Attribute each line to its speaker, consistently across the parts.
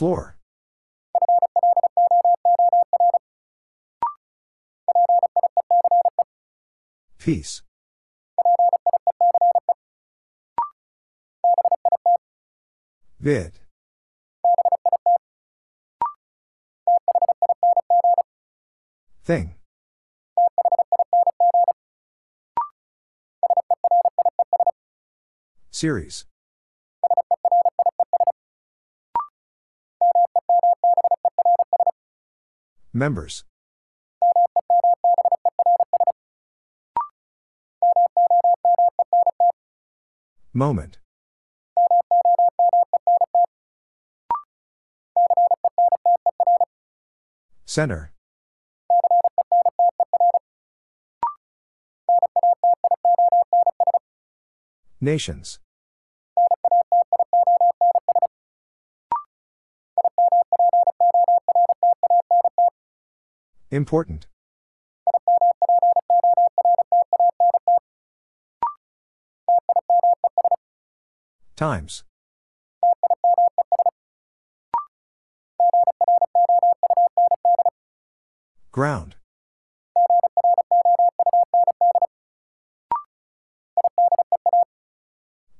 Speaker 1: Floor. Peace. Vid. Thing. Series. Members. Moment. Center. Nations. Important. Times. Ground.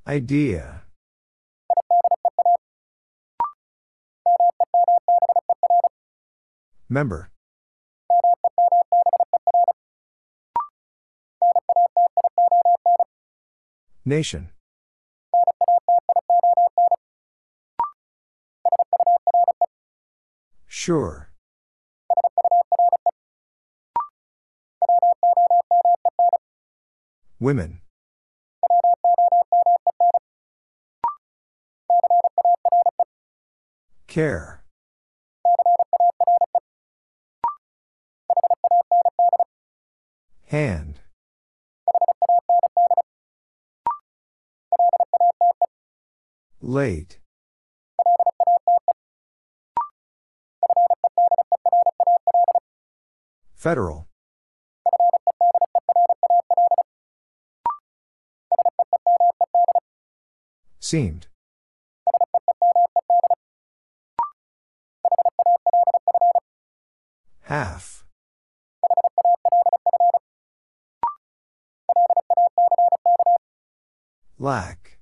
Speaker 1: Idea. Member. Nation. Sure. Women. Care. Hand. Late. Federal. Seemed. Half. Lack.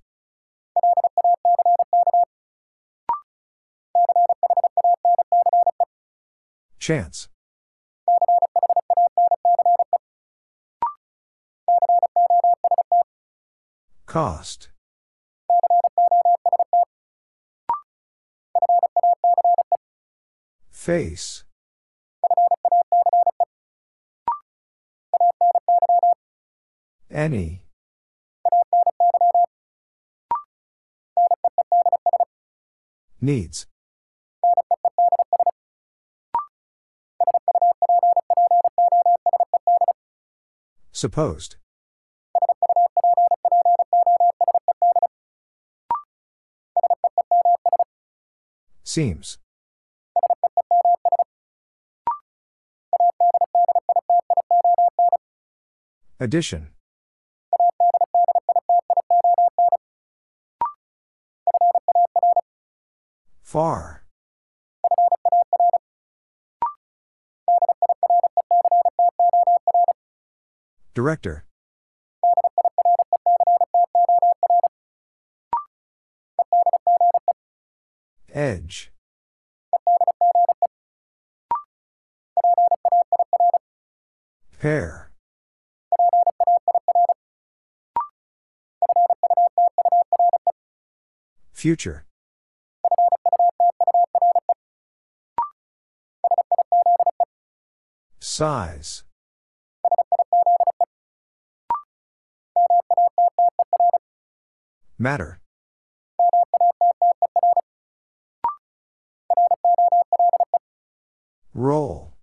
Speaker 1: Chance. Cost. Face. Any. Needs. Supposed. Seems. Addition. Far. Director. Edge. Pair. Future. Size. Matter. Roll.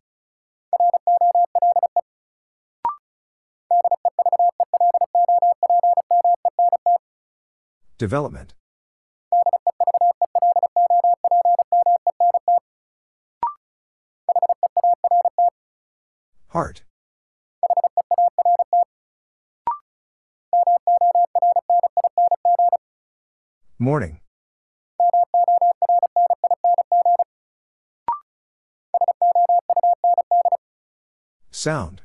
Speaker 1: Development. Heart. Morning. Sound.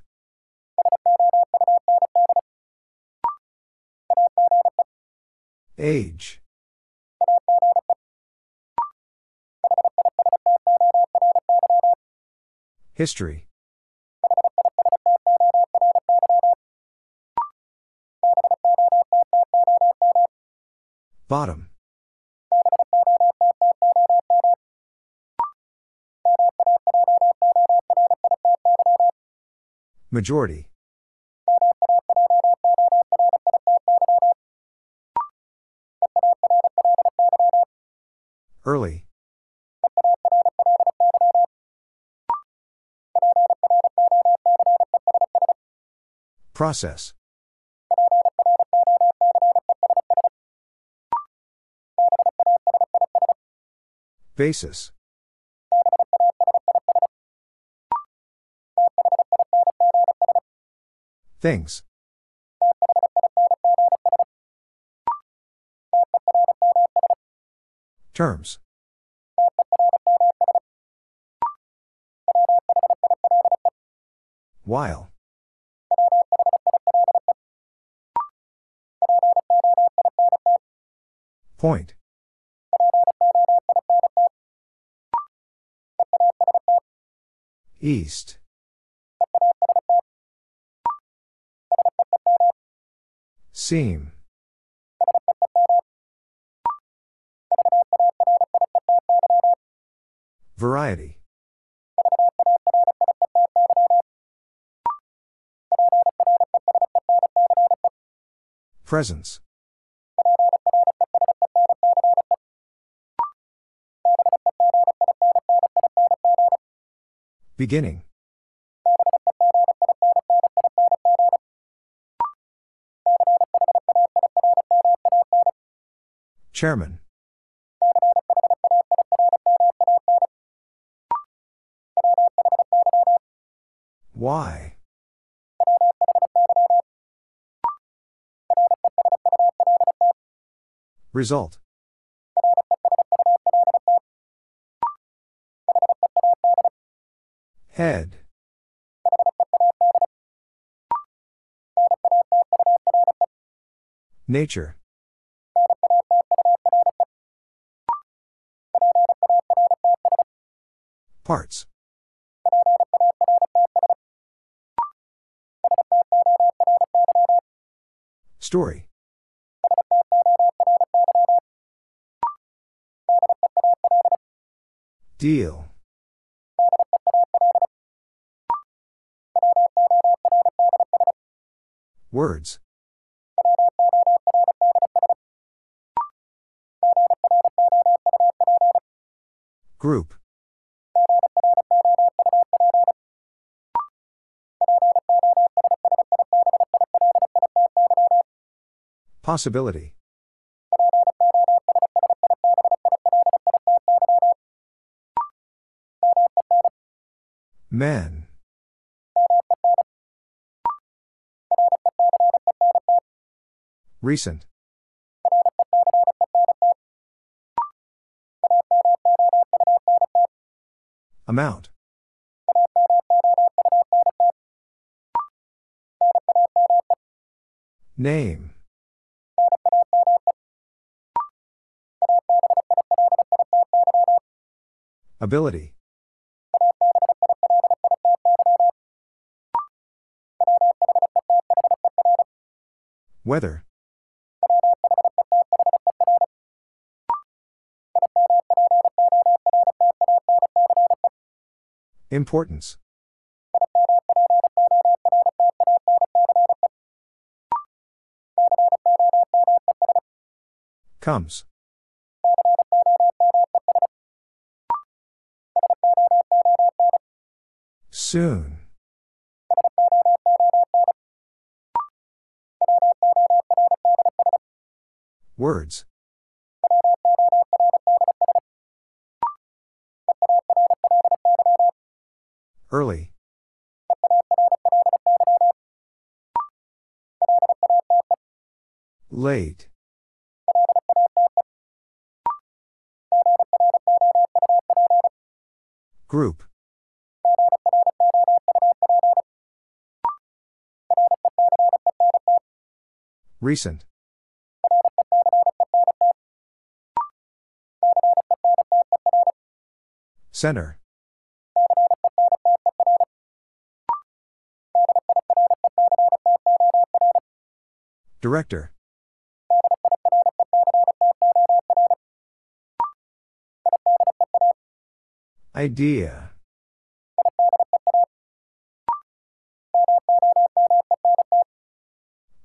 Speaker 1: Age. History. Bottom. Majority. Early. Process. Basis. Things. Terms. While. Point. East. Seam. Variety. Presence. Beginning. Chairman. Why? Result. Head. Nature. Parts. Story. Deal. Words. Group. Possibility. Men. Recent. Amount. Name. Ability. Weather. Importance. Comes. Soon. Words. Early. Late. Group. Recent. Center. Director. Idea.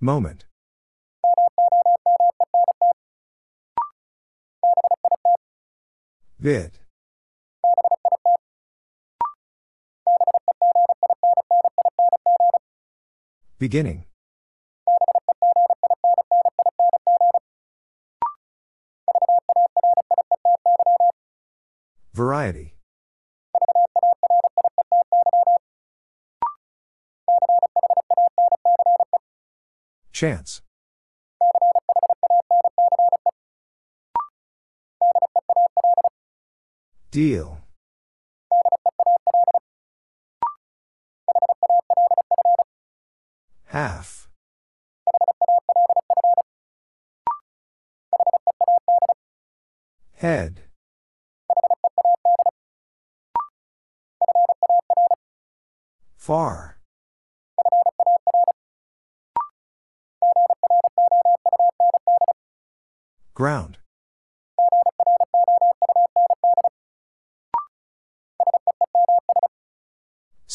Speaker 1: Moment. Vid. Beginning. Variety. Chance. Deal. Half. Head. Far. Ground.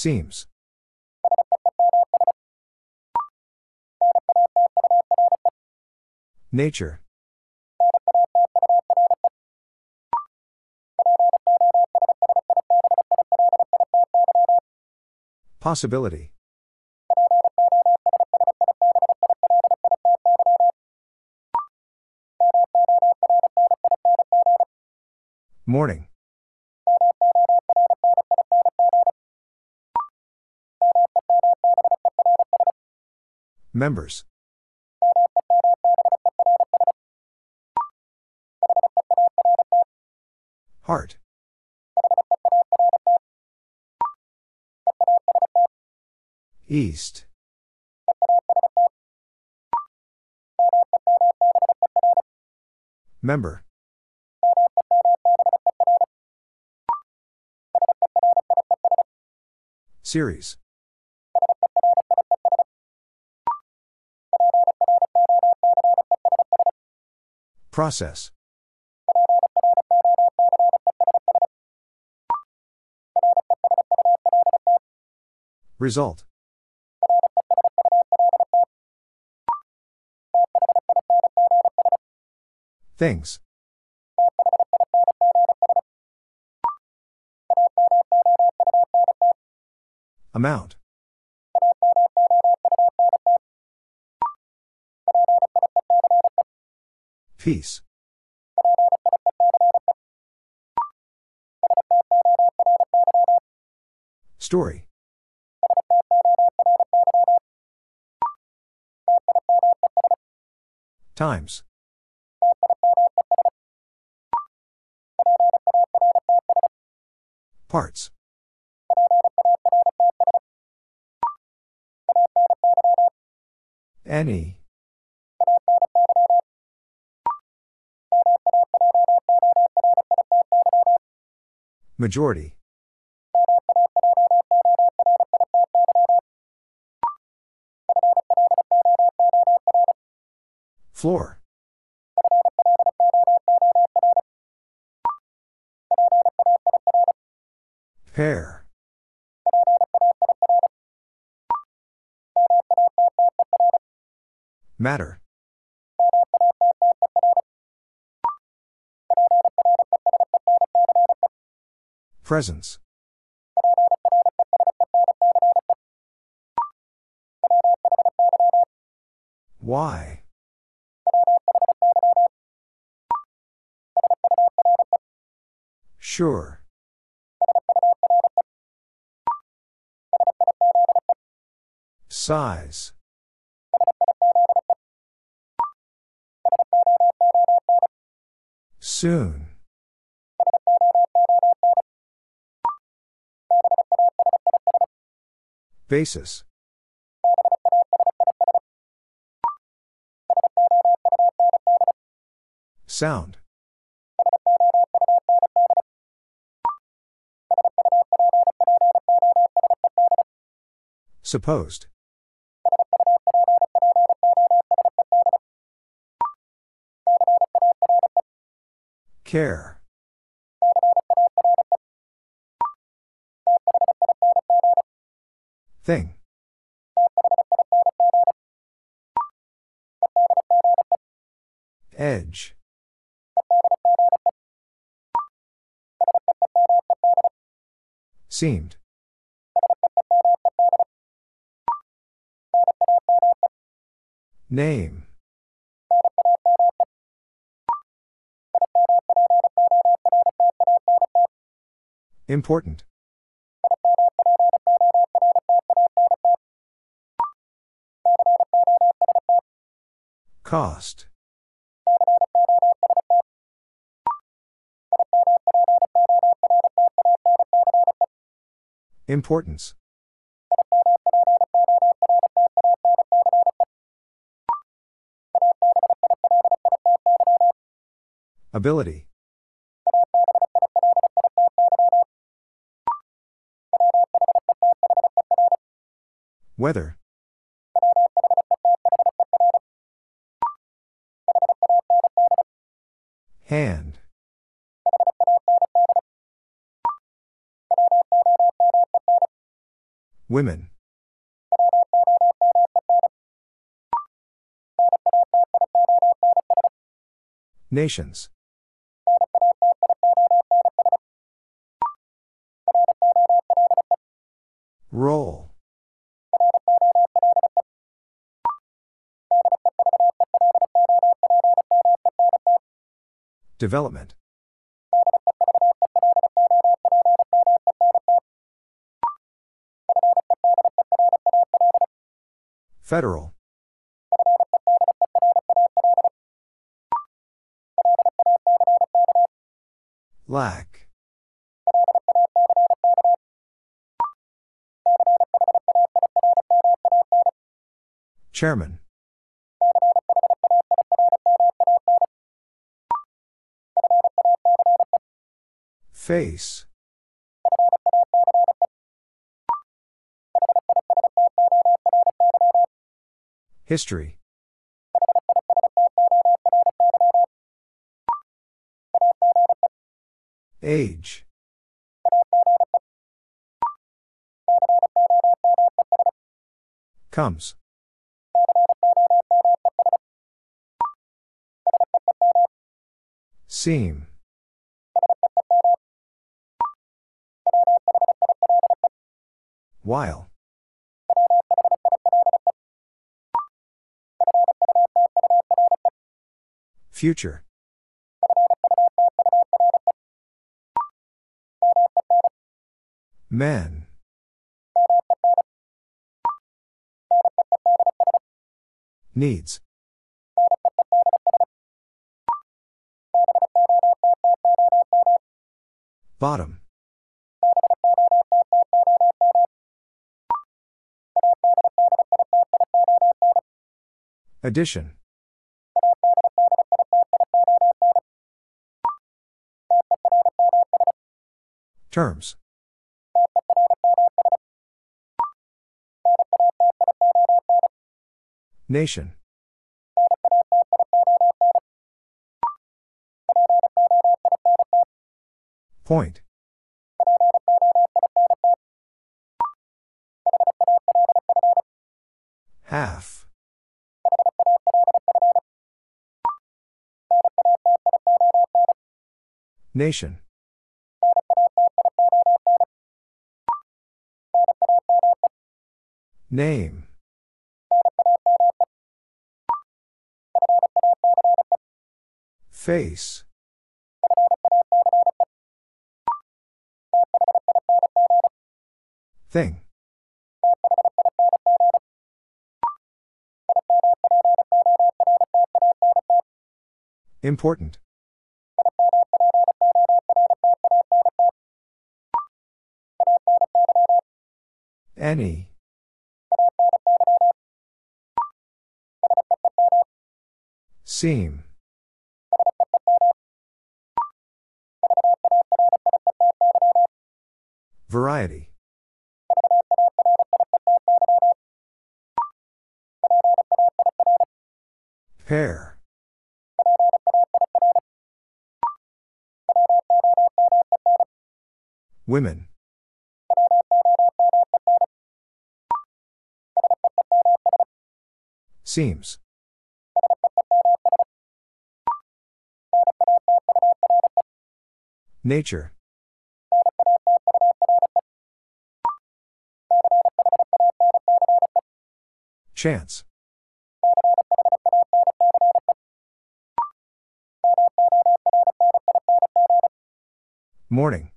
Speaker 1: Seems. Nature. Possibility. Morning. Members. Heart. East. Member. Series. Process. Result. Things. Amount. Peace. Story. Times. Parts. Any. Majority. Floor. Pair. Matter. Presence. Why? Sure. Size. Soon. Basis. Sound. Supposed. Care. Thing. Edge. Seemed. Name. Important. Cost. Importance. Ability. Weather. Women. Nations. Roll. Development. Federal. Lack. Chairman. Face. History. Age. Comes. Seam. While. Future. Men. Needs. Bottom. Addition. Terms. Nation. Point. Half. Nation. Name. Face. Thing. Important. Any. Seam. Variety. Pair. Women. Seems. Nature. Chance. Morning.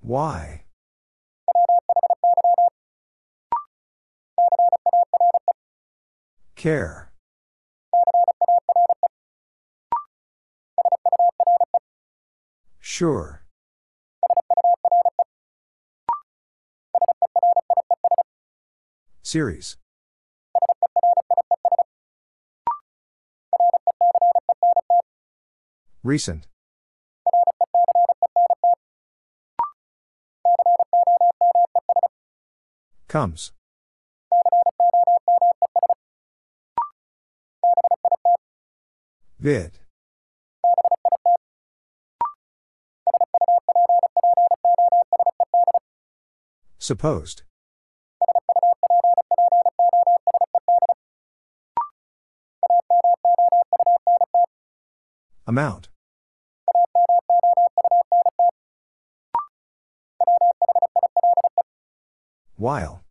Speaker 1: Why? Care. Sure. Series. Recent. Comes. Vid. Supposed. Amount. While.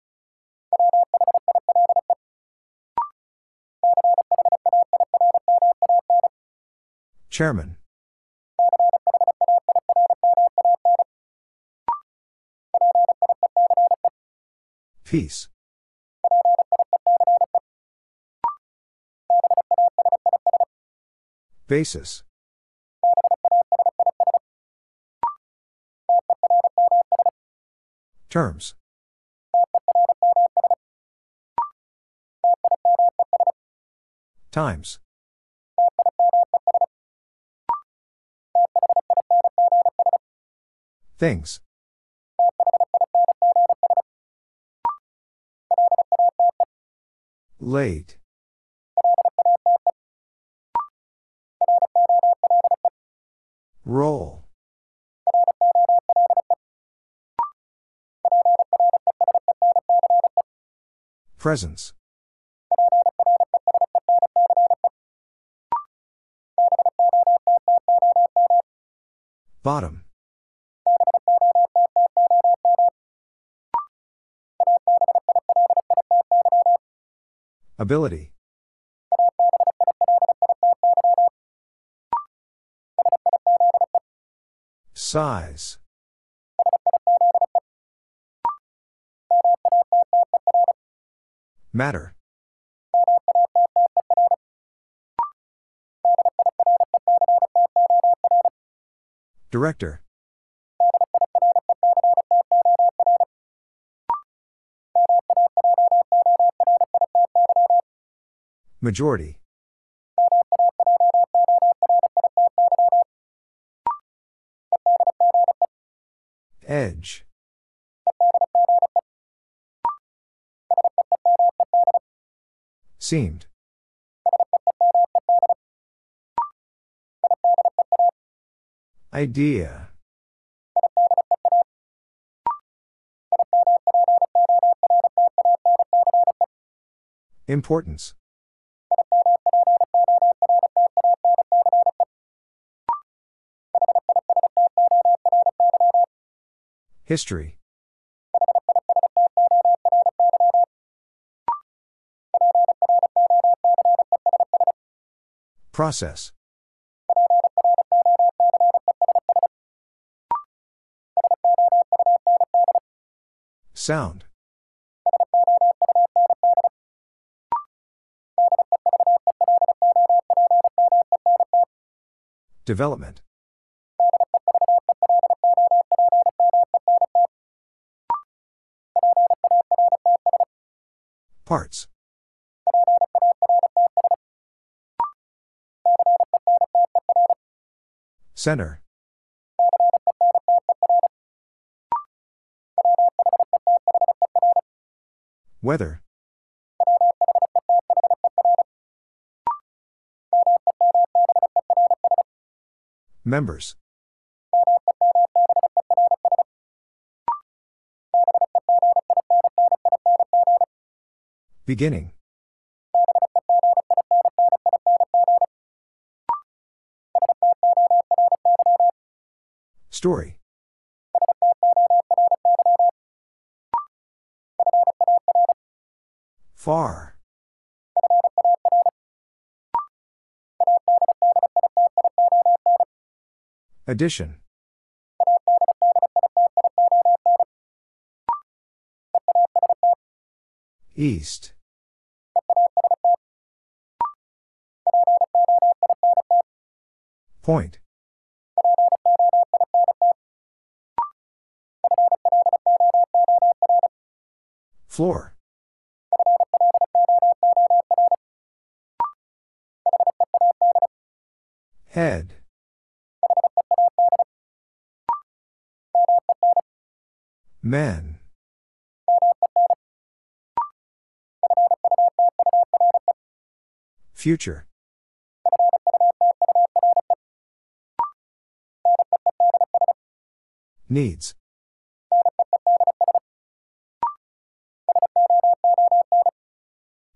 Speaker 1: Chairman. Peace. Basis. Terms. Times. Things. Late. Roll. Presence. Bottom. Ability. Size. Matter. Director. Majority. Edge. Seemed. Idea. Importance. History. Process. Sound. Development. Parts. Center. Weather. Members. Beginning. Story. Far. Addition. East. Point. Floor. Head. Men. Future. Needs.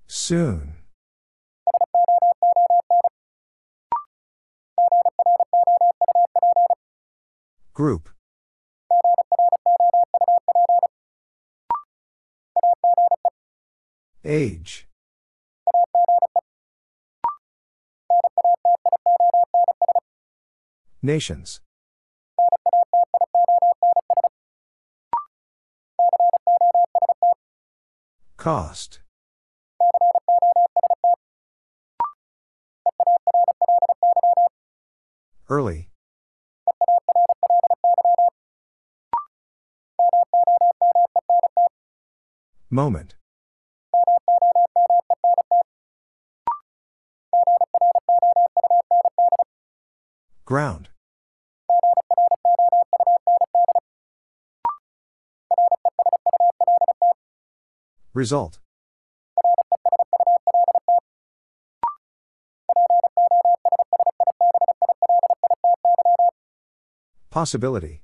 Speaker 1: Soon. Group. Age. Nations. Cost. Early. Moment. Ground. Result. Possibility.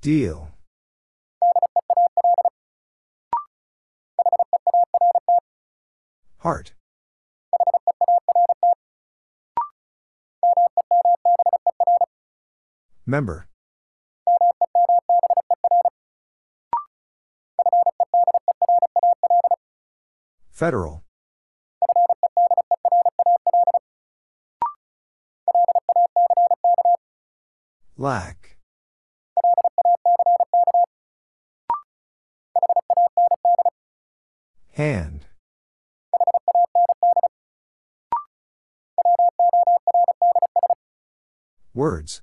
Speaker 1: Deal. Heart. Member. Federal. Lack. Hand. Words.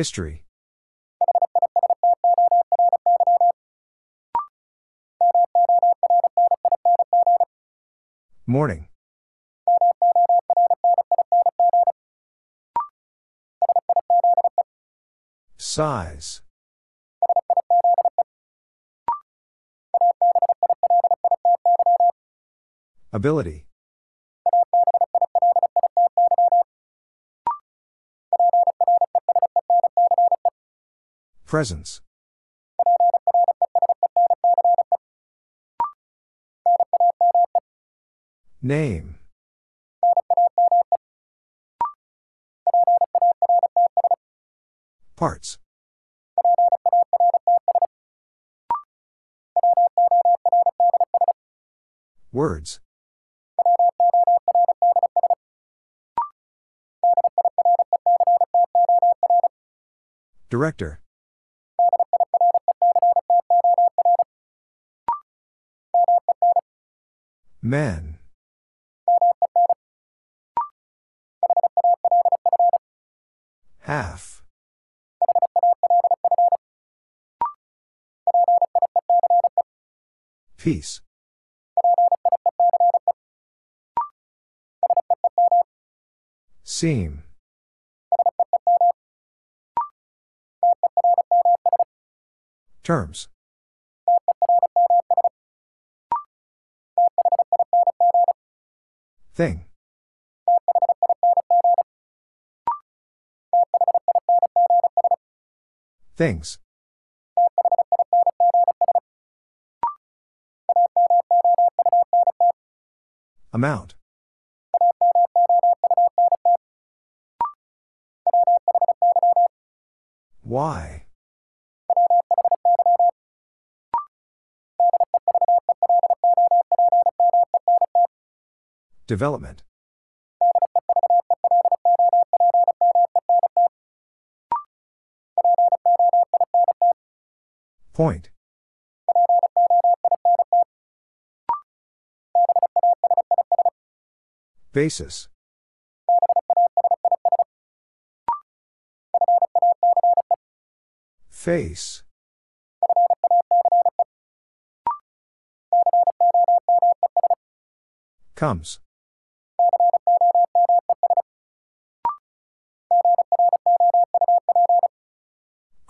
Speaker 1: History. Morning. Size. Ability. Presence. Name. Parts. Words. Director. Men. Half. Peace. Seam. Terms. Thing. Things. Amount. Why? Development. Point. Basis. Face. Comes.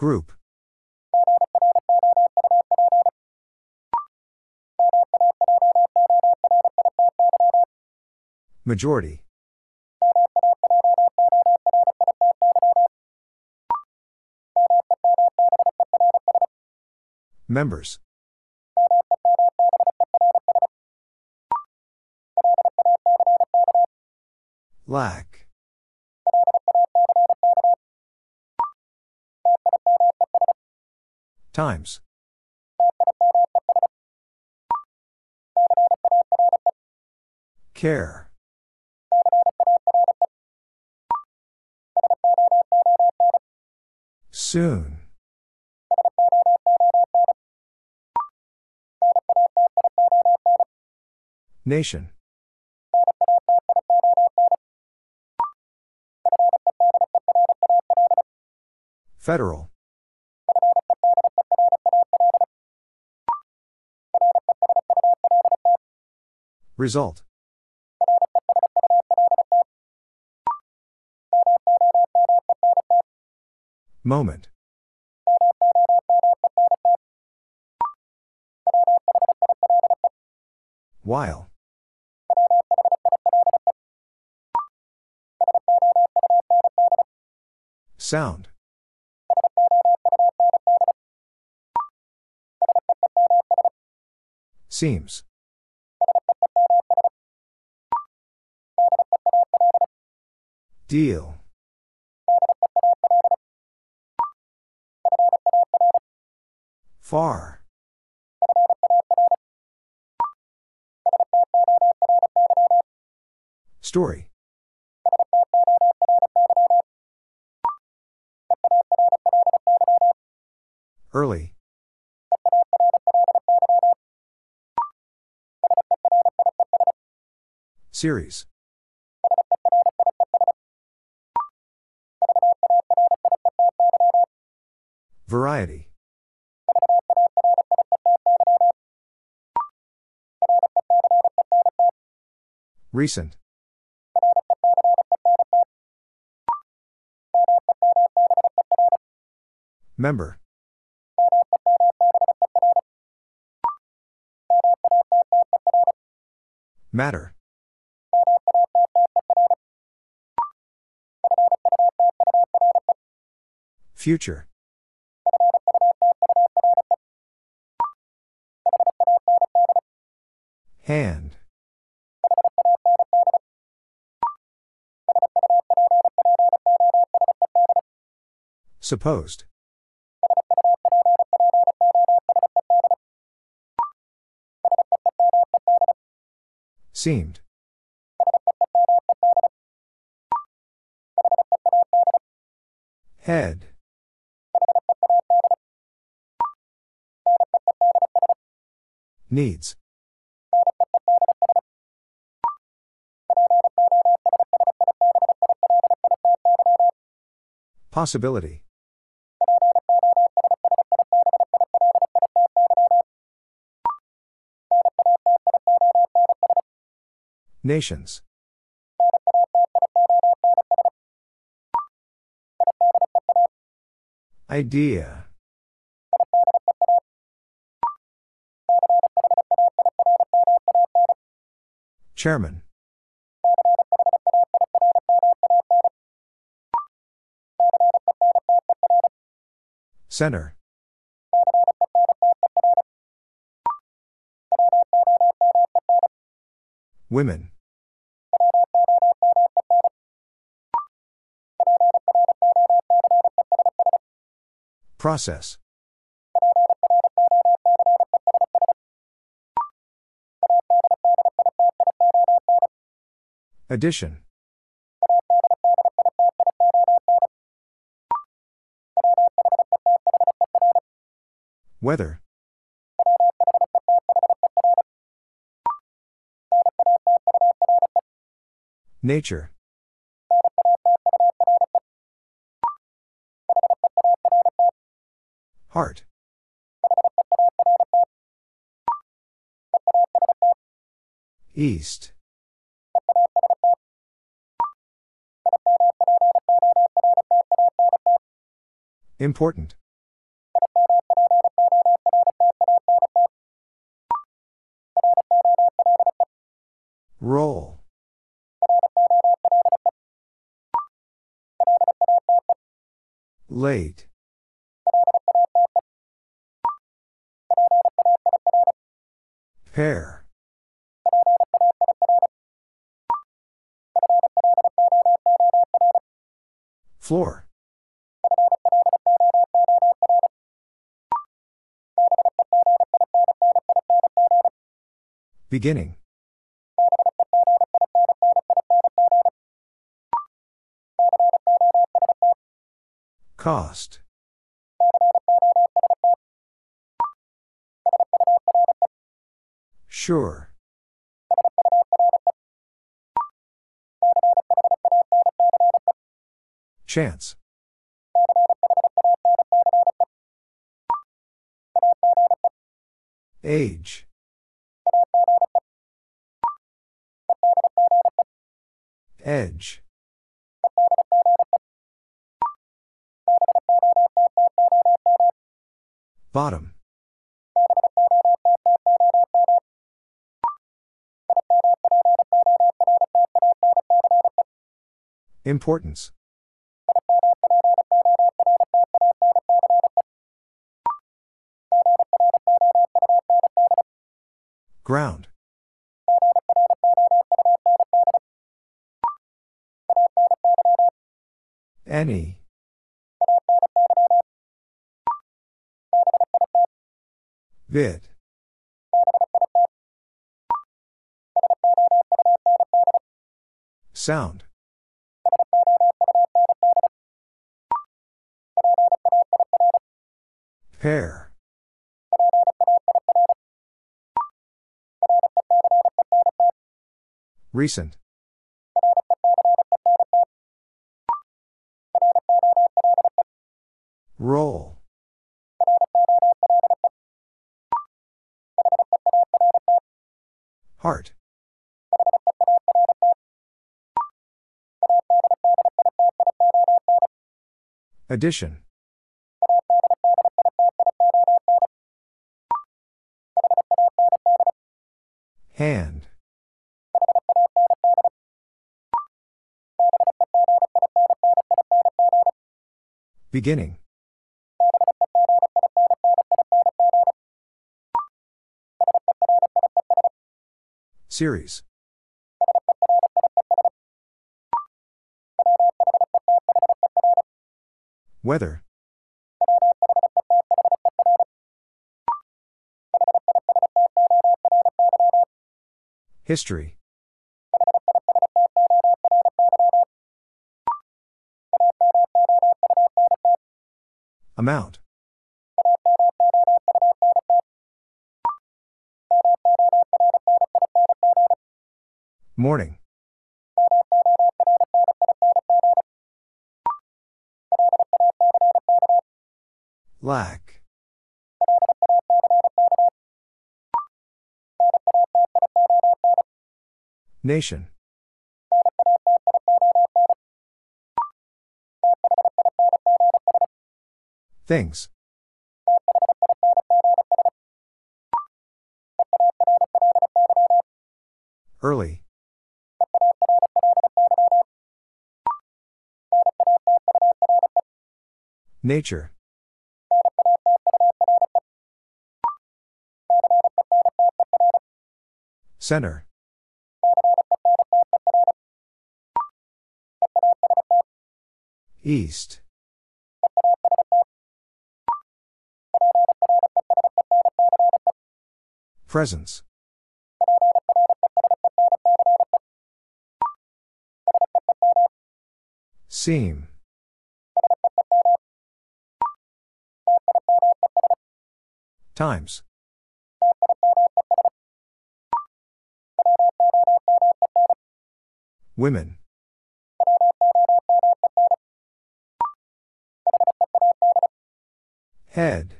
Speaker 1: Group. Majority. Members. Lack. Times. Care. Soon. Nation. Federal. Result. Moment. While. Sound. Seems. Deal. Far. Story. Early. Series. Variety. Recent. Member. Matter. Future. Hand. Supposed. Seemed. Head. Needs. Possibility Nations. Idea. Chairman. Center. Women. Process. Addition. Weather. Nature. Heart. East. Important. Roll. Late. Pair. Floor. Beginning. Cost. Sure. Chance. Age. Edge. Bottom. Importance. Ground. Any. Bit. Sound. Pair. Recent. Addition. Hand. Beginning. Series. Weather. History. Amount. Morning. Lack. Nation. Things. Early. Nature. Center. East. Presence. Seam. Times. Women. Head.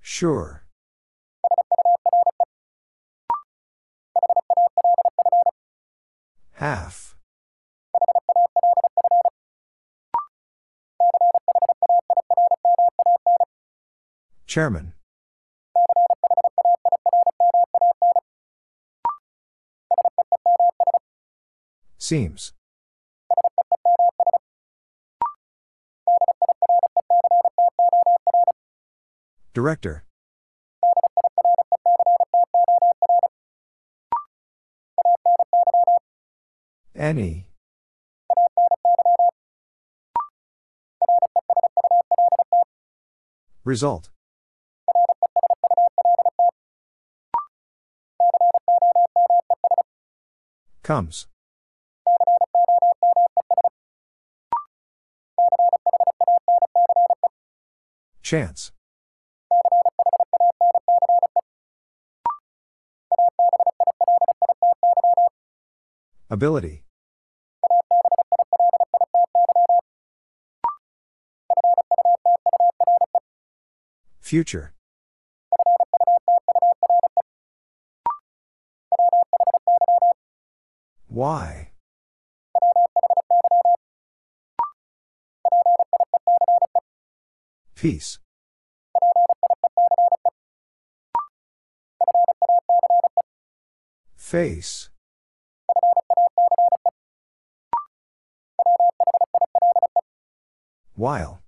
Speaker 1: Sure. Half. Chairman. Seems. Director. Any. Result. Comes. Chance. Ability. Future. Why? Peace. Face. While.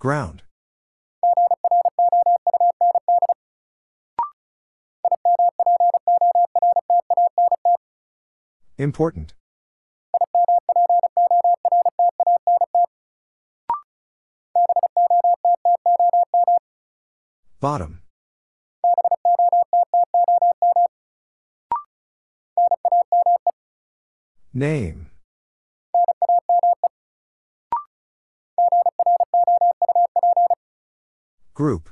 Speaker 1: Ground. Important. Bottom. Name. Group.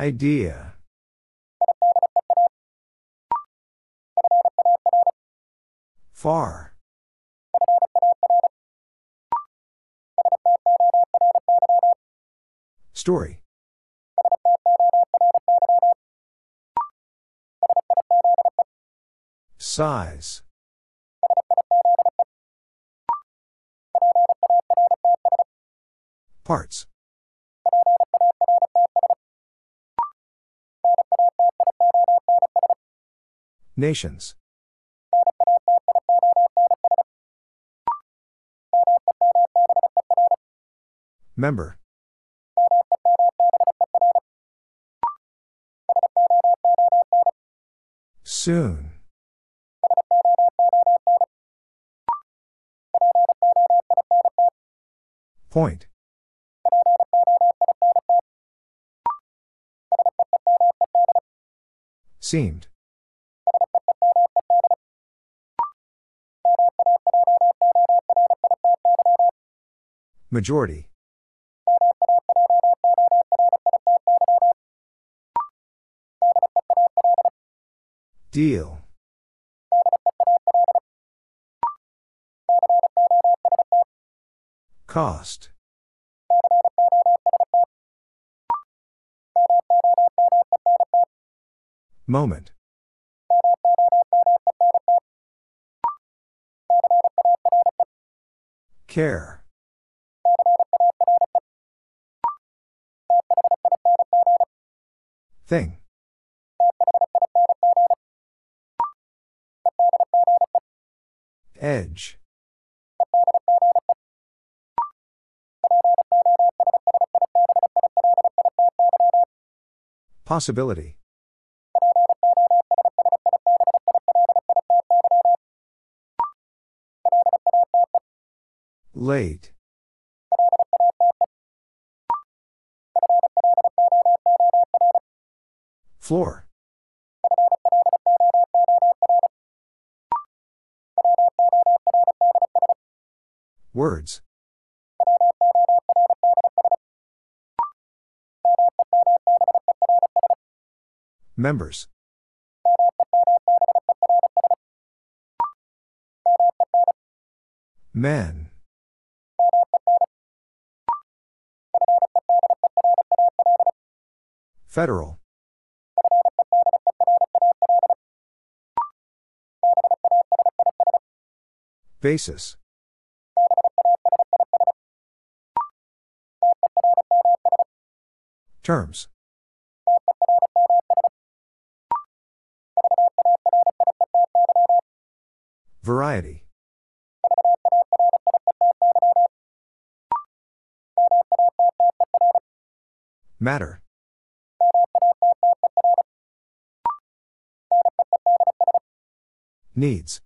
Speaker 1: Idea. Far. Story. Size. Parts. Nations. Member. Soon. Point. Seemed. Majority. Deal. Cost. Moment. Care. Thing. Edge. Possibility. Late. Floor. Words. Members. Men. Federal. Basis. Terms. Variety. Matter. Needs.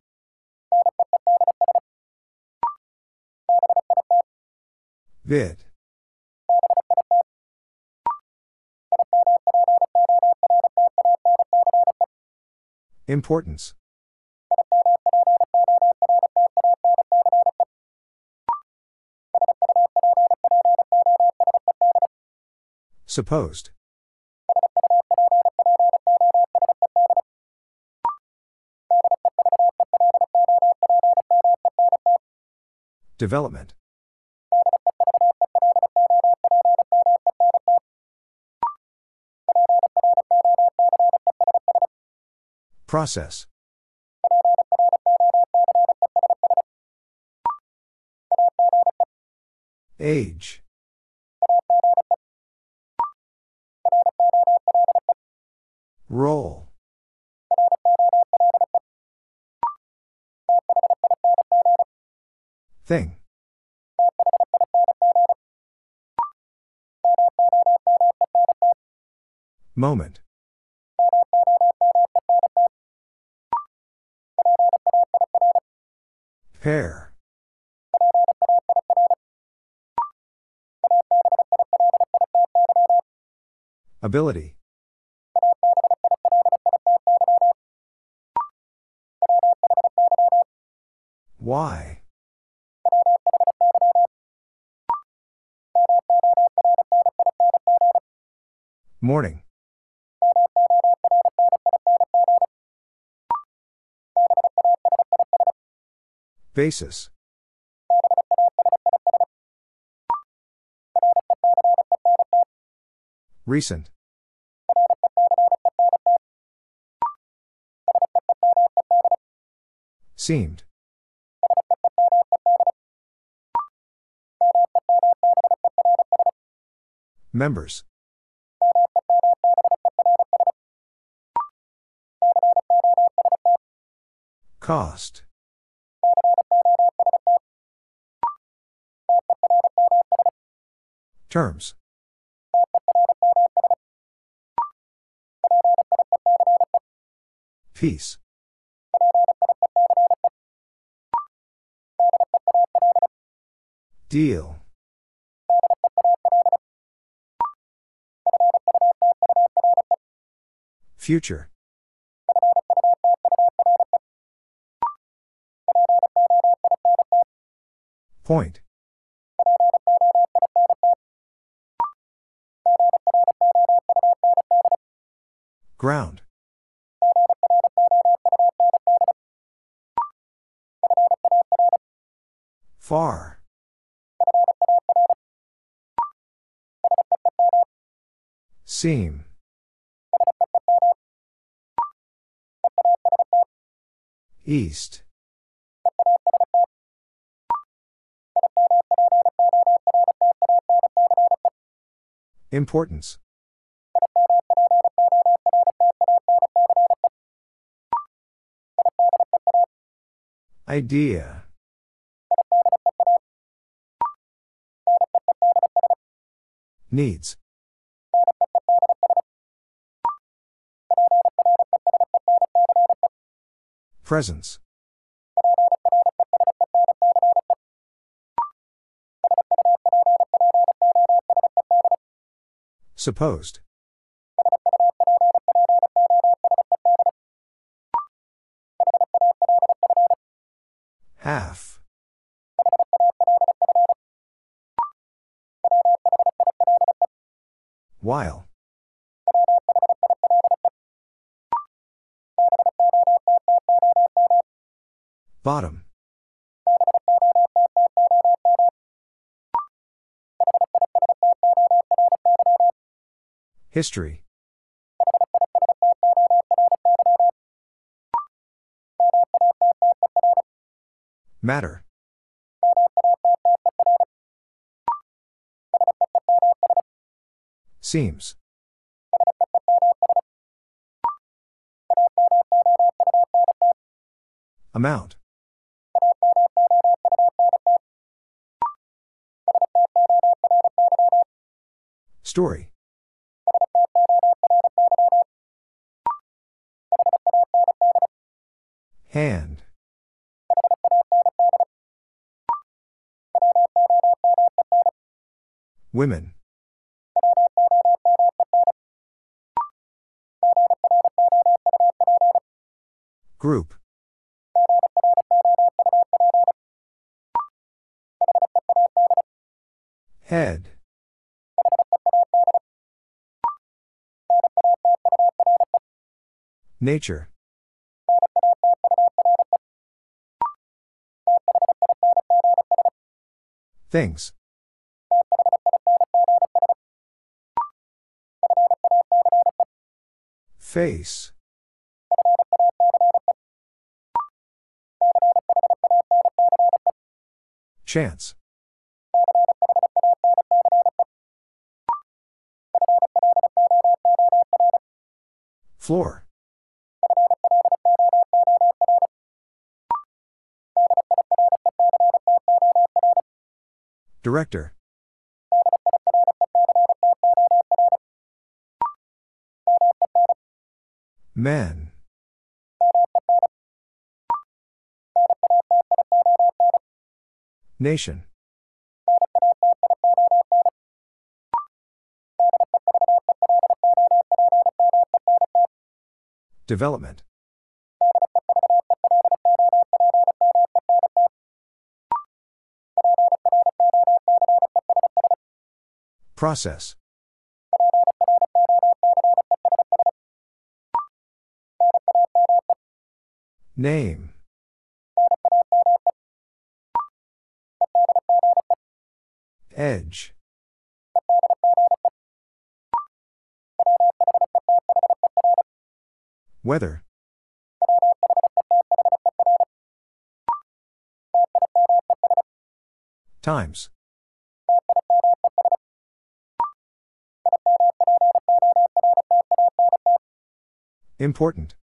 Speaker 1: Vid. Importance. Supposed. Development. Process. Age. Roll. Thing. Moment. Pair. Ability. Why? Morning. Basis. Recent. Seemed. Members. Cost. Terms. Peace. Deal. Future. Point. Ground. Far. Seam. East. Importance. Idea. Needs. Presence. Supposed. Half. While. Bottom. History. Matter. Seems. Amount. Story. Hand. Women. Group. Head. Nature. Things. Face. Chance. Floor. Director. Men. Nation. Development. Process. Name. Edge. Weather. Times. Important.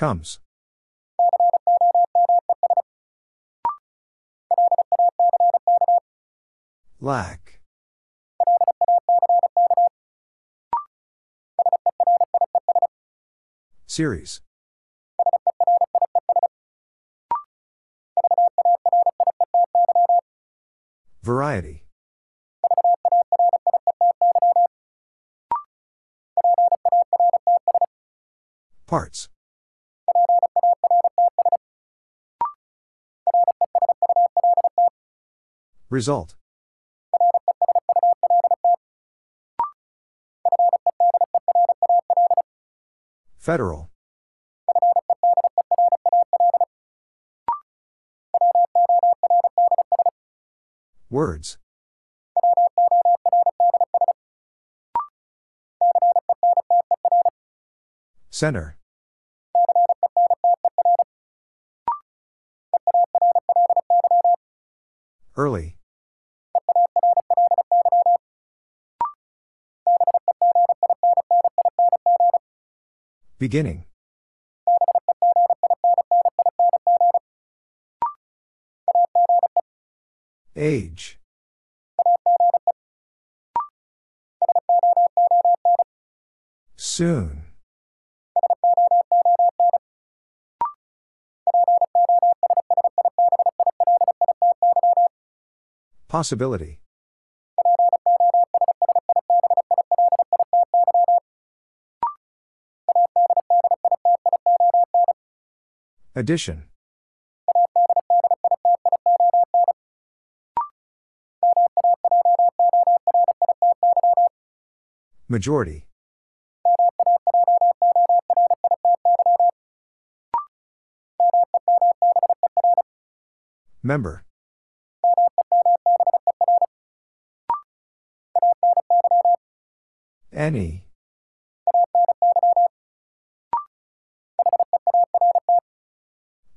Speaker 1: Comes. Lack. Series. Variety. Parts. Result. Federal. Words. Center. Early. Beginning. Age. Soon. Possibility. Addition. Majority. Member. Any.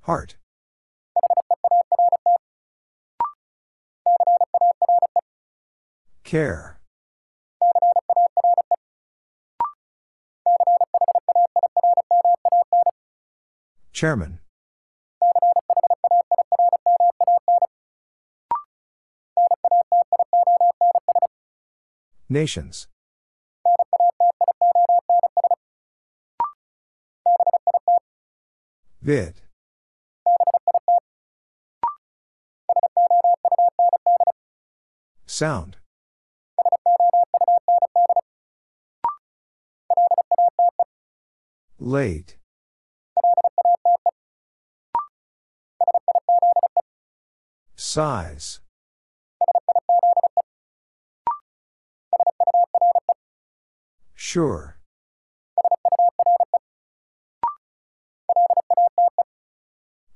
Speaker 1: Heart. Care. Chairman. Nations. Vid. Sound. Late. Size. Sure.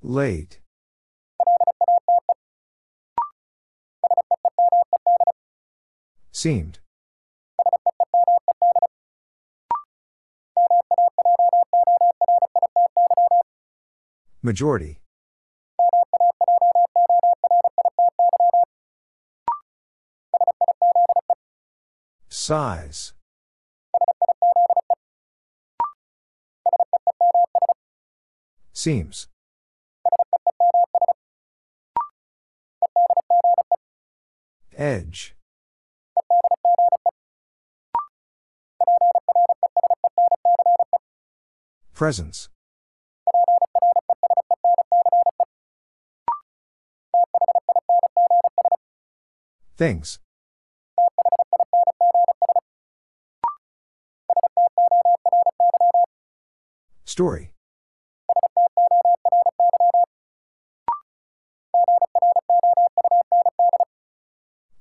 Speaker 1: Late. Seemed. Majority. Size. Seems. Edge. Presence. Things. Story.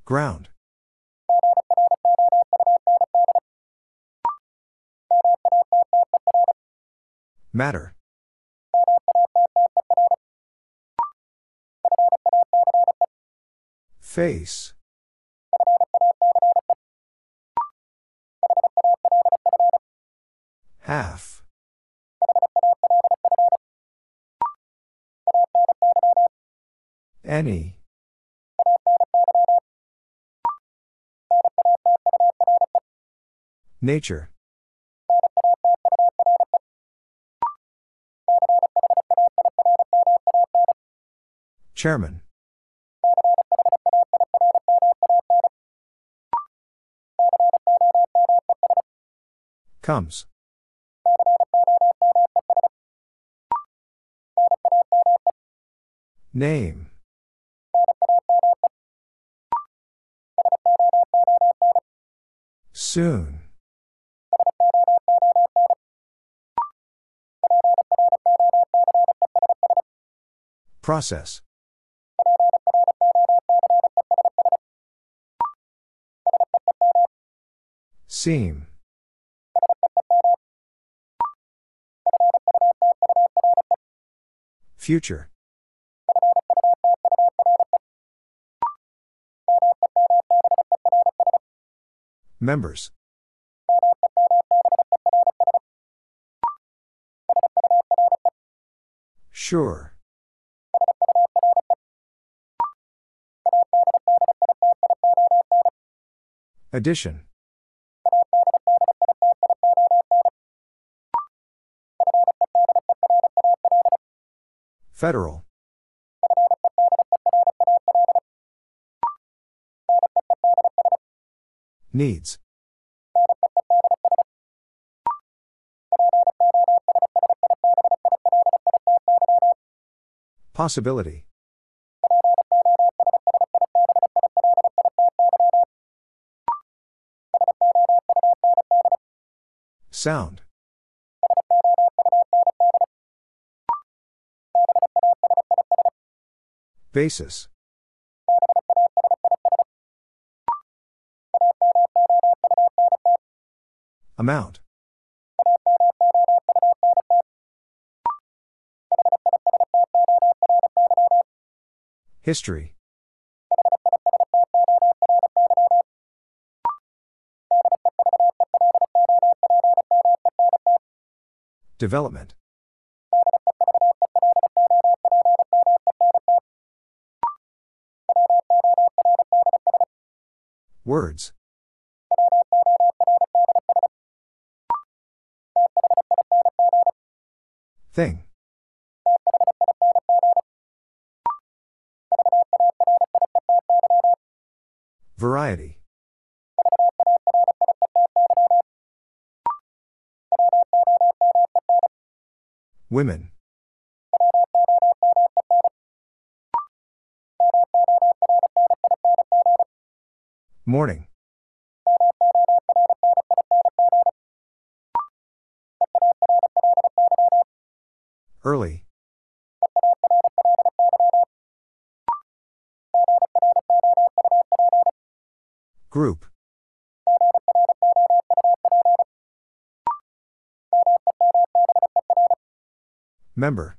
Speaker 1: Ground. Matter. Face. Half. Any. Nature. Chairman. Comes. Name. Soon. Process. Seam. Future. Members. Sure. Addition. Federal. Needs. Possibility. Sound. Basis. Amount. History. Development. Words. Thing. Variety. Women. Morning. Early. Group. Member.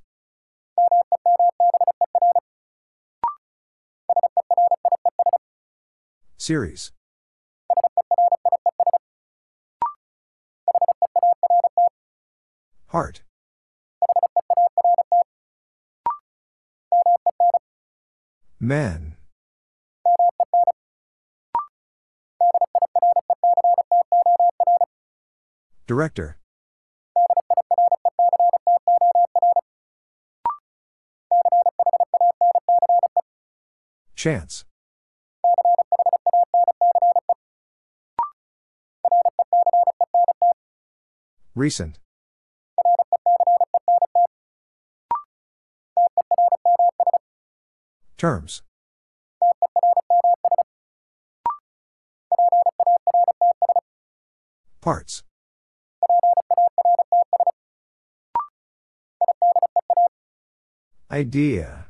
Speaker 1: Series. Heart. Men. Director. Chance. Recent. Terms. Parts. Idea.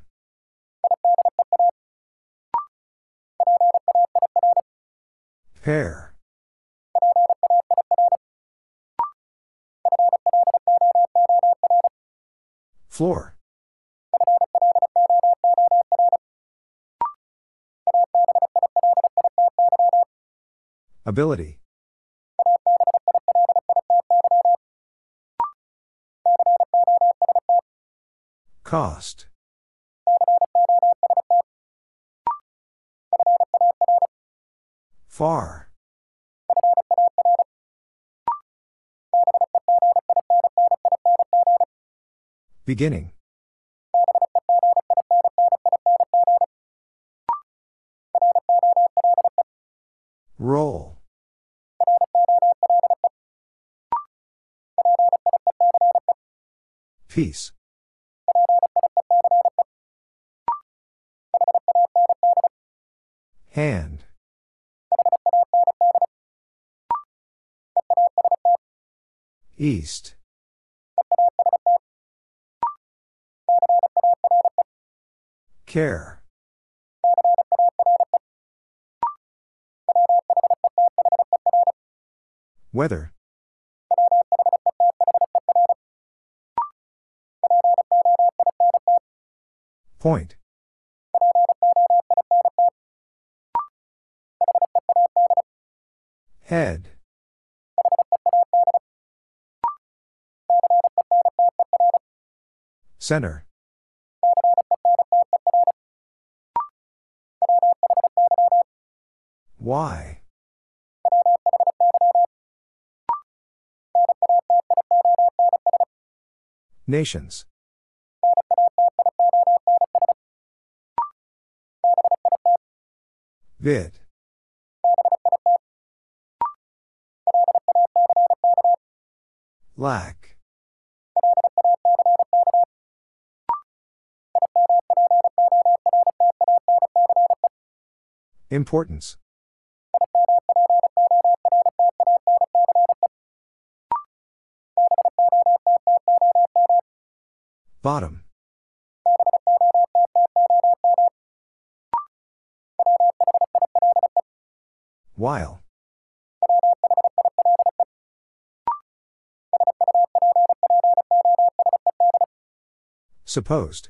Speaker 1: Pair. Floor. Ability. Cost. Far. Beginning. Roll. Peace. Hand. East. Care. Weather. Point. Head. Center. Why? Nations. Vid. Lack. Importance. Bottom. While. Supposed.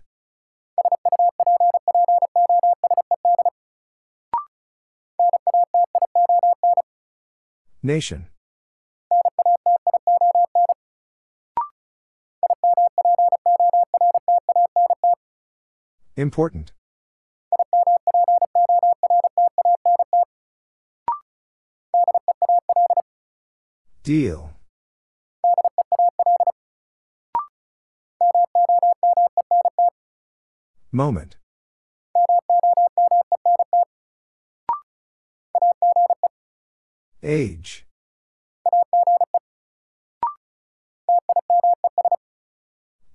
Speaker 1: Nation. Important. Deal. Moment. Age.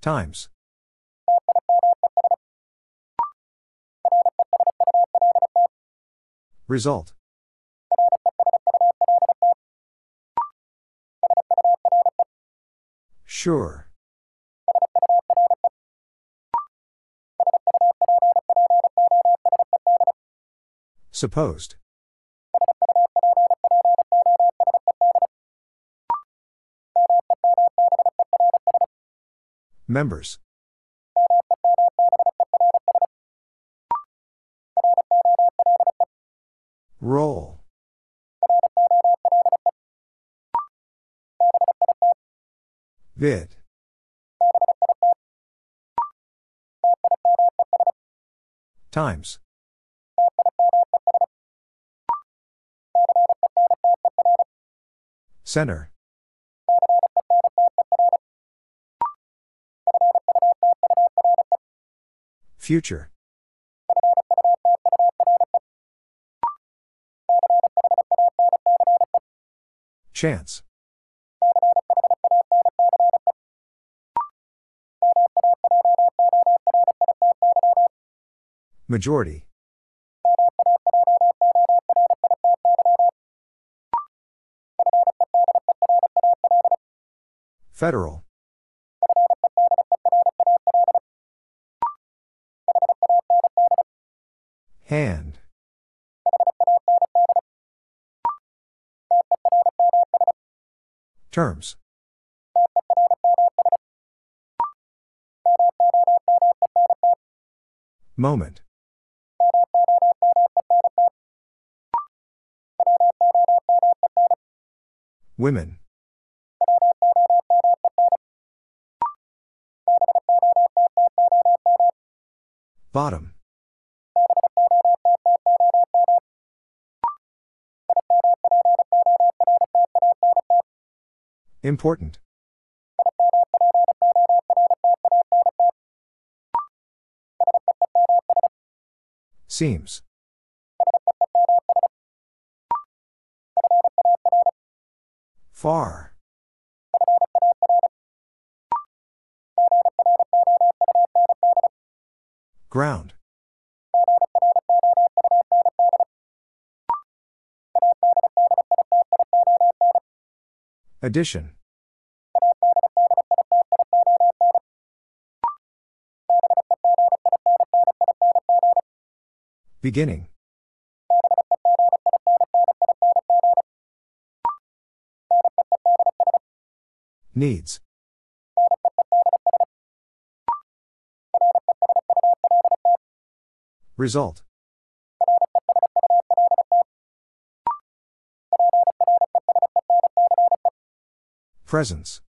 Speaker 1: Times. Result. Sure. Supposed. Members. Vid. Times. Center. Future. Chance. Majority. Federal. Hand. Terms. Moment. Women. Bottom. Important. Seems. Far. Ground. Addition. Beginning. Needs. Result. Presence.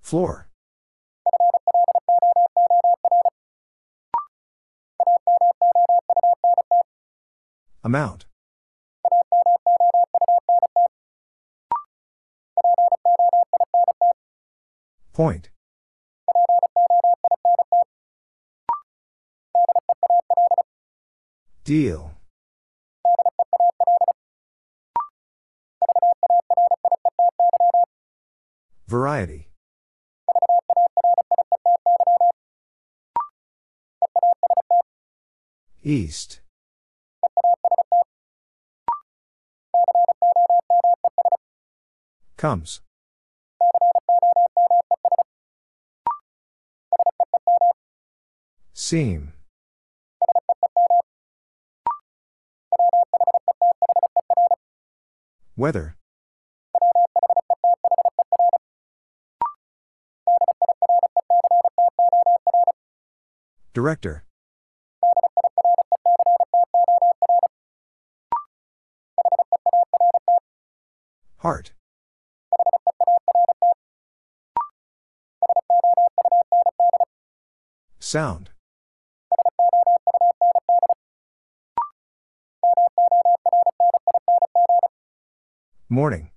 Speaker 1: Floor. Amount. Point. Deal. Variety. East. Comes. Seam. Weather. Director. Heart. Sound. Morning.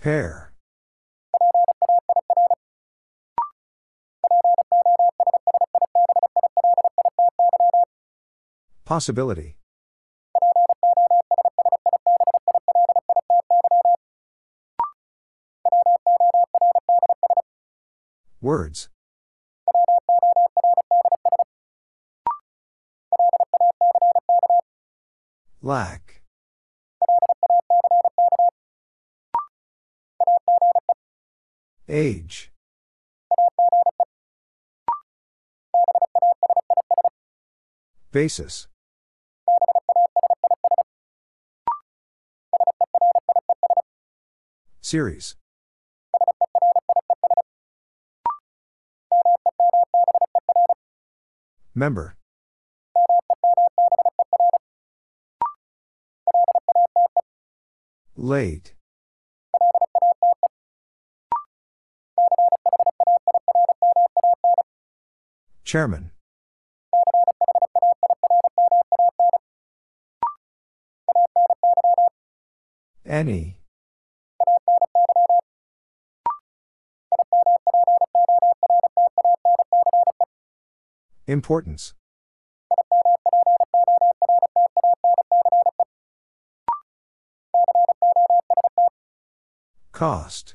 Speaker 1: Pair. Possibility. Words. Lack. Age. Basis. Series. Member. Late. Chairman. Any. Importance. Cost.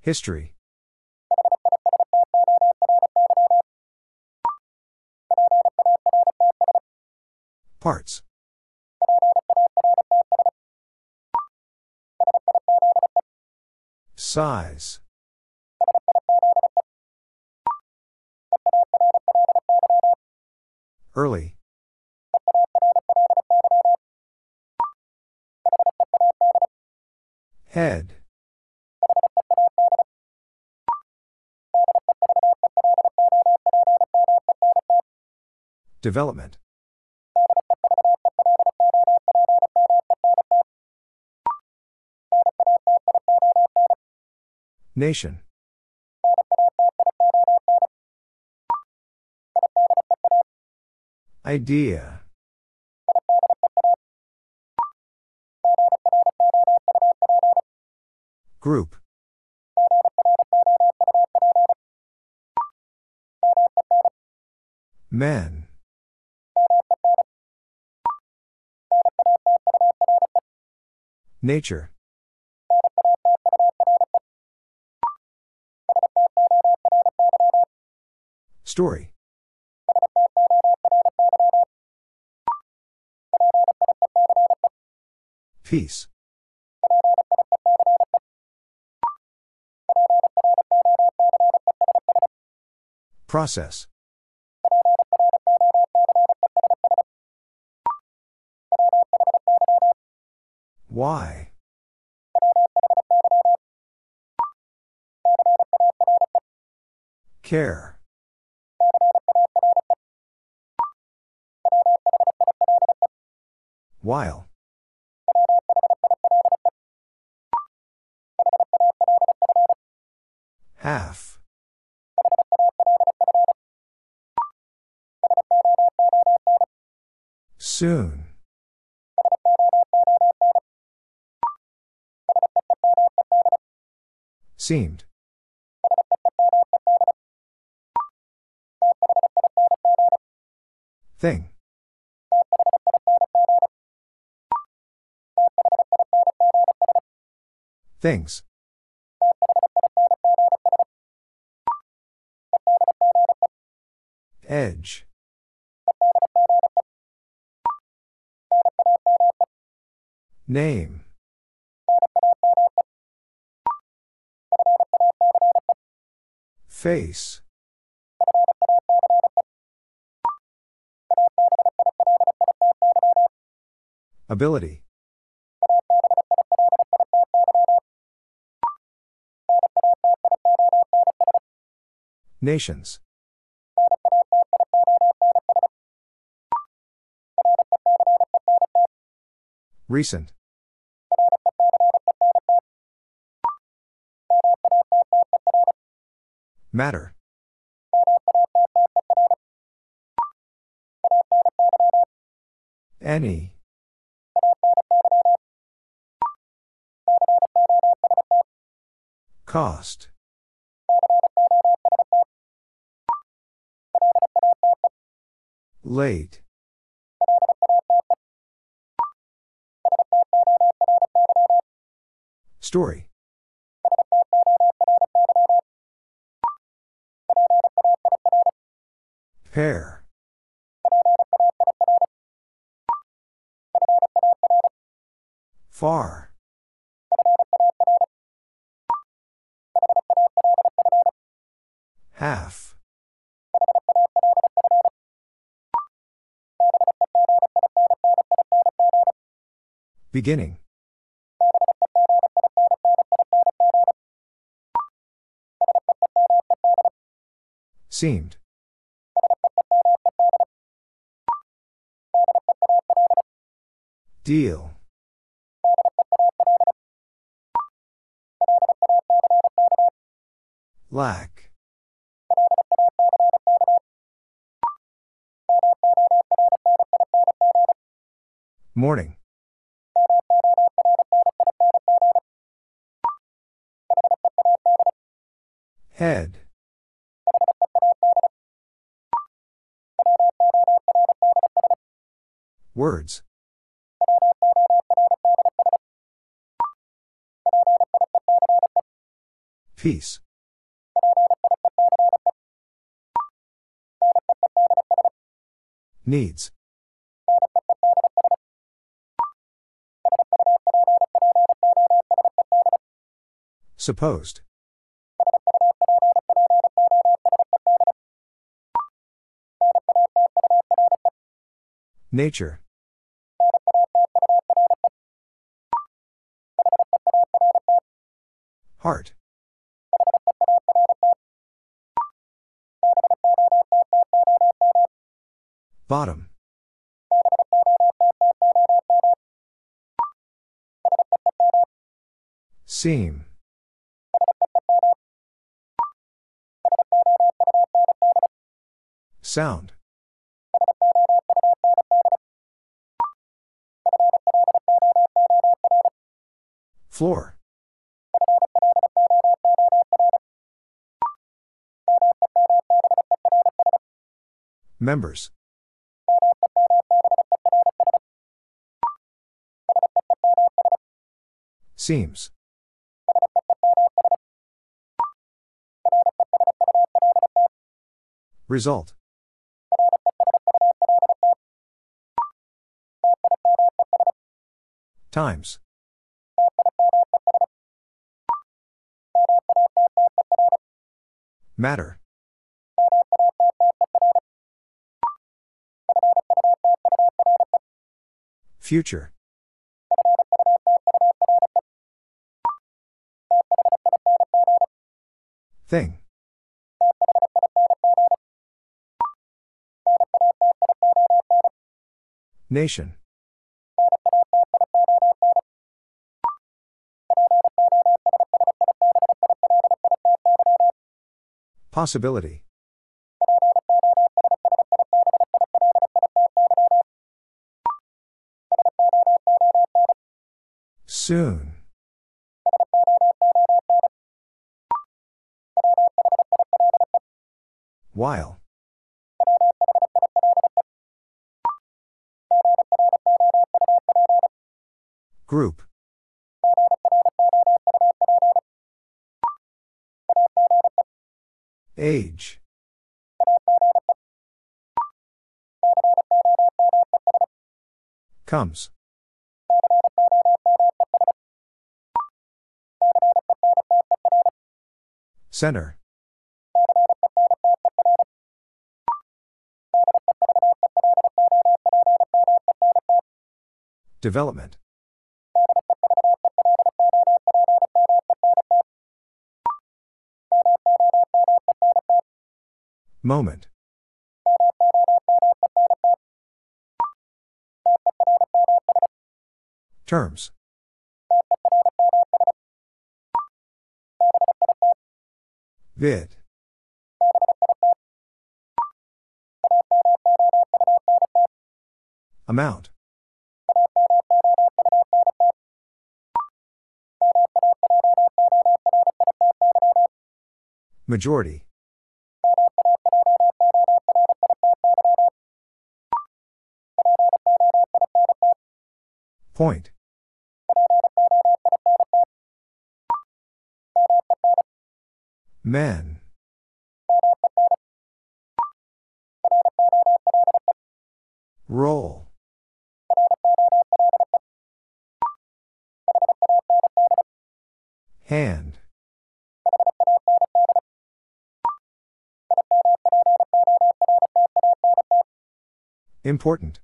Speaker 1: History. Parts. Size. Early. Head. Development. Nation. Idea. Group. Men. Nature. Story. Peace. Process. Why? Care. While. Half. Soon. Seemed. Thing. Things. Edge. Name. Face. Ability. Nations. Recent. Matter. Any. Cost. Late. Story. Pair. Far. Half. Beginning. Seemed. Deal. Lack. Morning. Head. Words. Peace. Needs. Supposed. Nature. Heart. Bottom. Seam. Sound. Floor. Members. Seems. Result. Times. Matter. Future. Thing. Nation. Possibility. Soon. While. Group. Age. Comes. Center. Development. Moment. Terms. Vid. Amount. Majority. Point. Men. Roll. Hand. Important.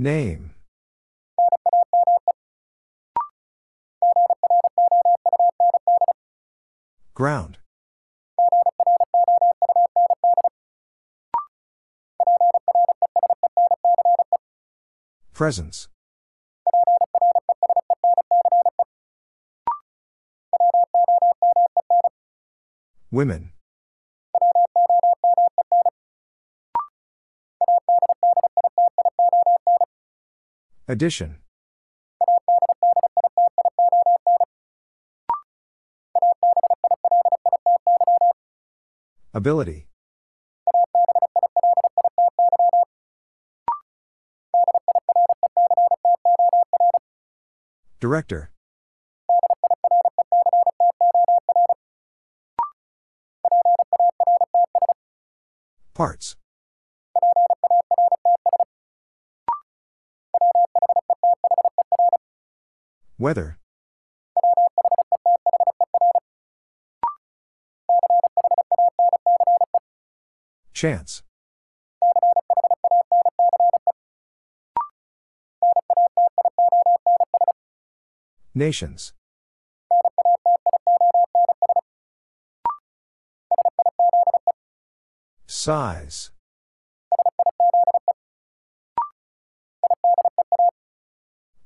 Speaker 1: Name. Ground. Presence. Women. Addition. Ability. Director. Parts. Weather. Chance. Nations. Size.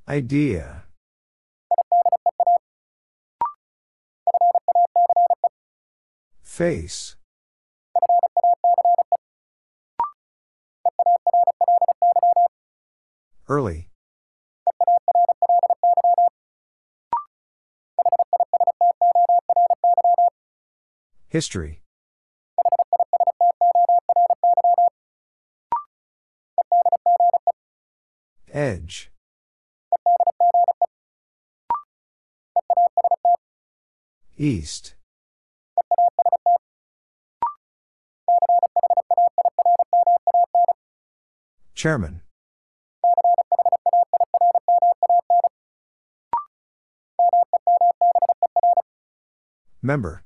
Speaker 1: Idea. Face. Early. History. Edge. East. Chairman. Member.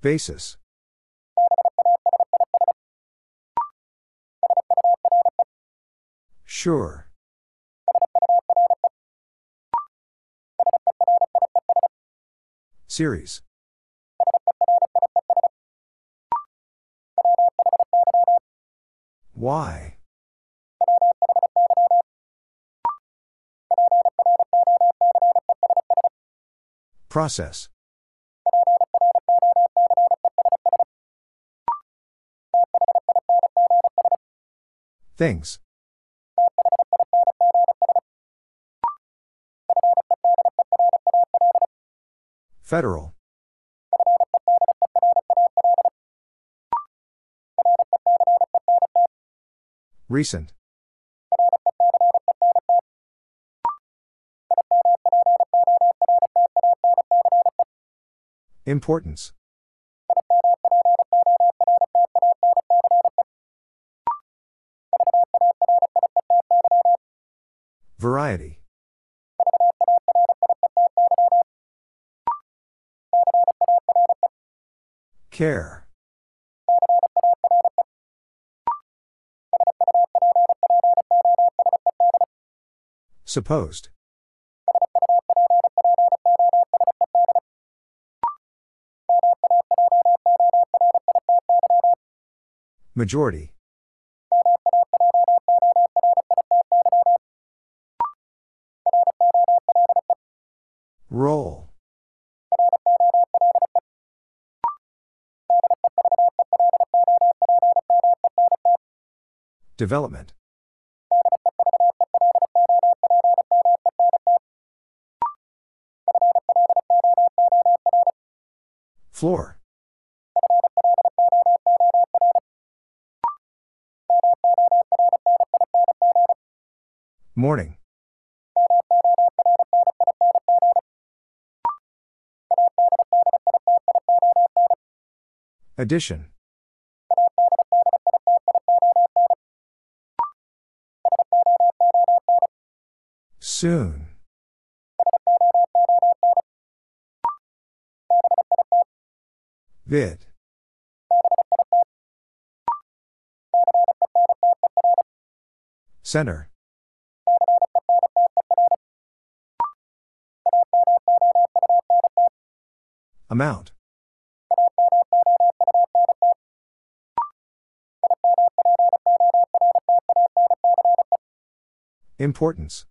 Speaker 1: Basis. Sure. Series. Why? Process. Things. Federal. Recent. Importance. Variety. Care. Supposed. Majority. Roll. Development. Floor. Morning. Addition. Soon. Vid. Center. Amount. Importance.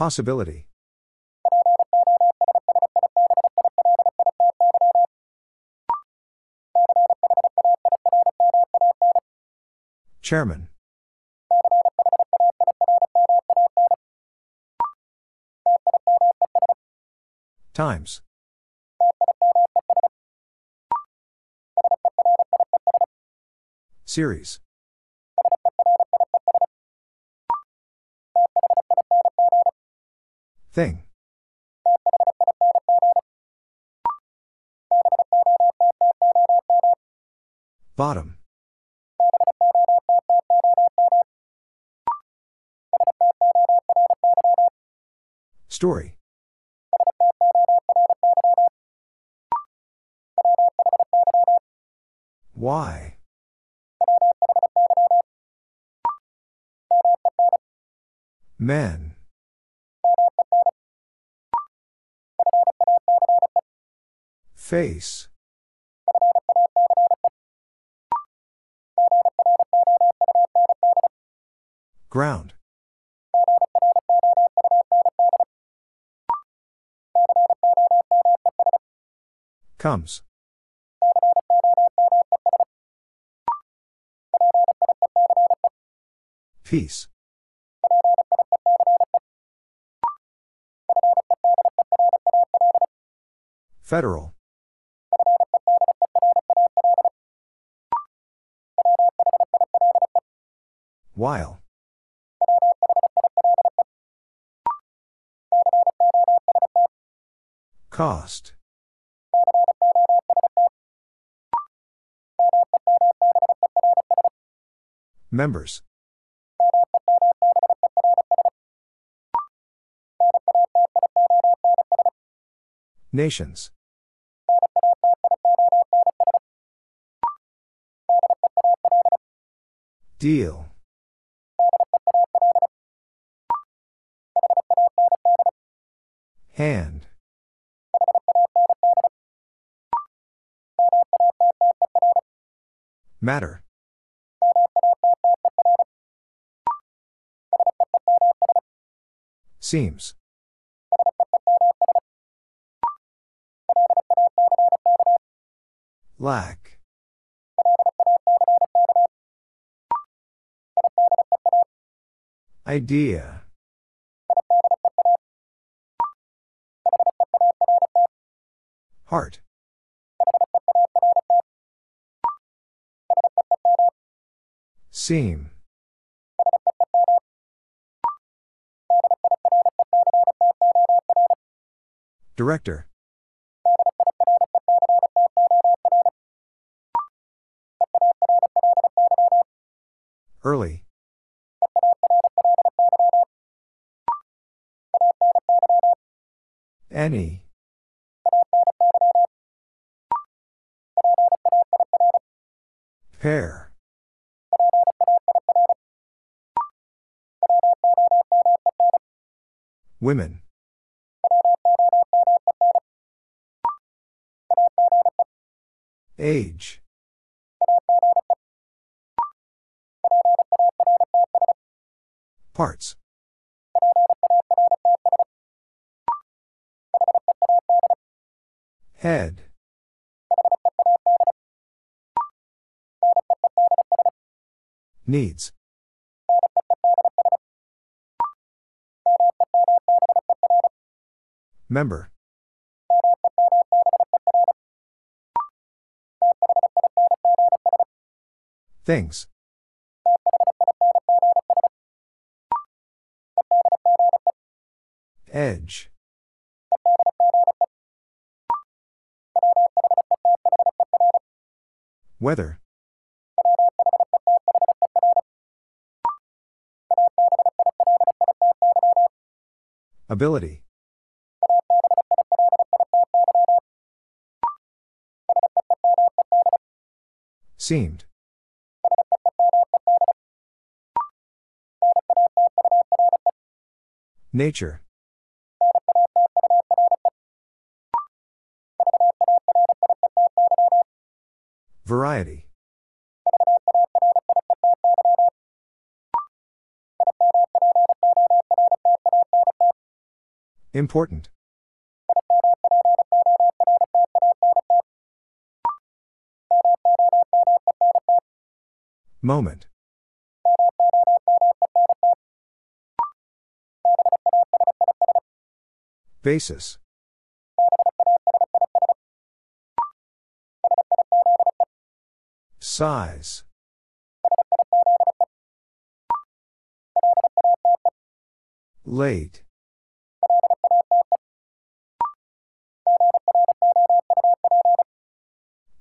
Speaker 1: Possibility. Chairman. Times. Series. Thing. Bottom. Story. Why? Men. Face. Ground. Comes. Peace. Federal. While. Cost. Members. Nations. Deal. Hand. Matter. Seems. Lack. Idea. Heart. Seam. Director. Early. Any. Pair. Women. Age. Parts. Head. Needs. Member. Things. Edge. Weather. Ability. Seemed. Nature. Variety. Important. Moment. Basis. Size. Late.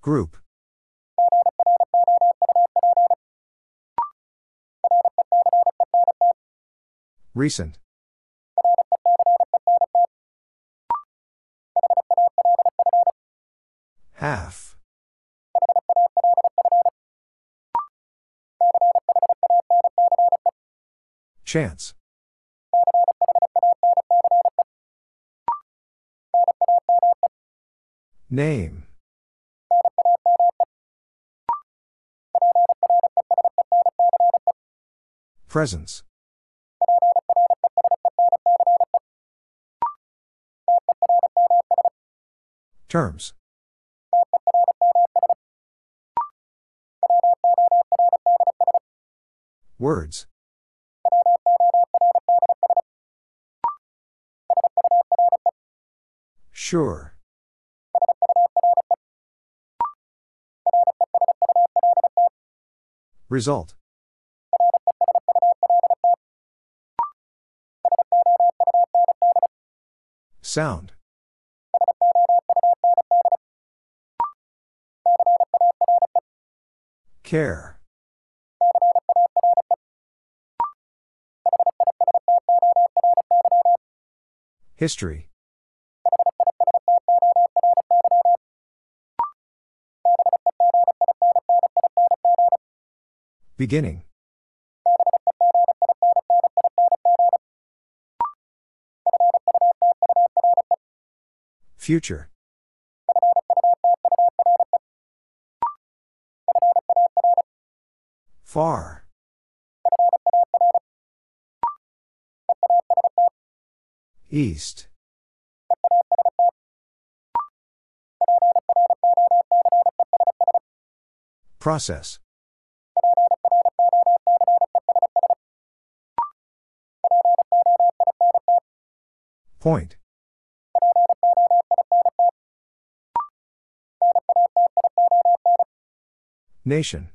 Speaker 1: Group. Recent. Half. Chance. Name. Presence. Terms. Words. Sure. Result. Sound. Care. History. Beginning. Future. Far. East. Process. Point. Nation.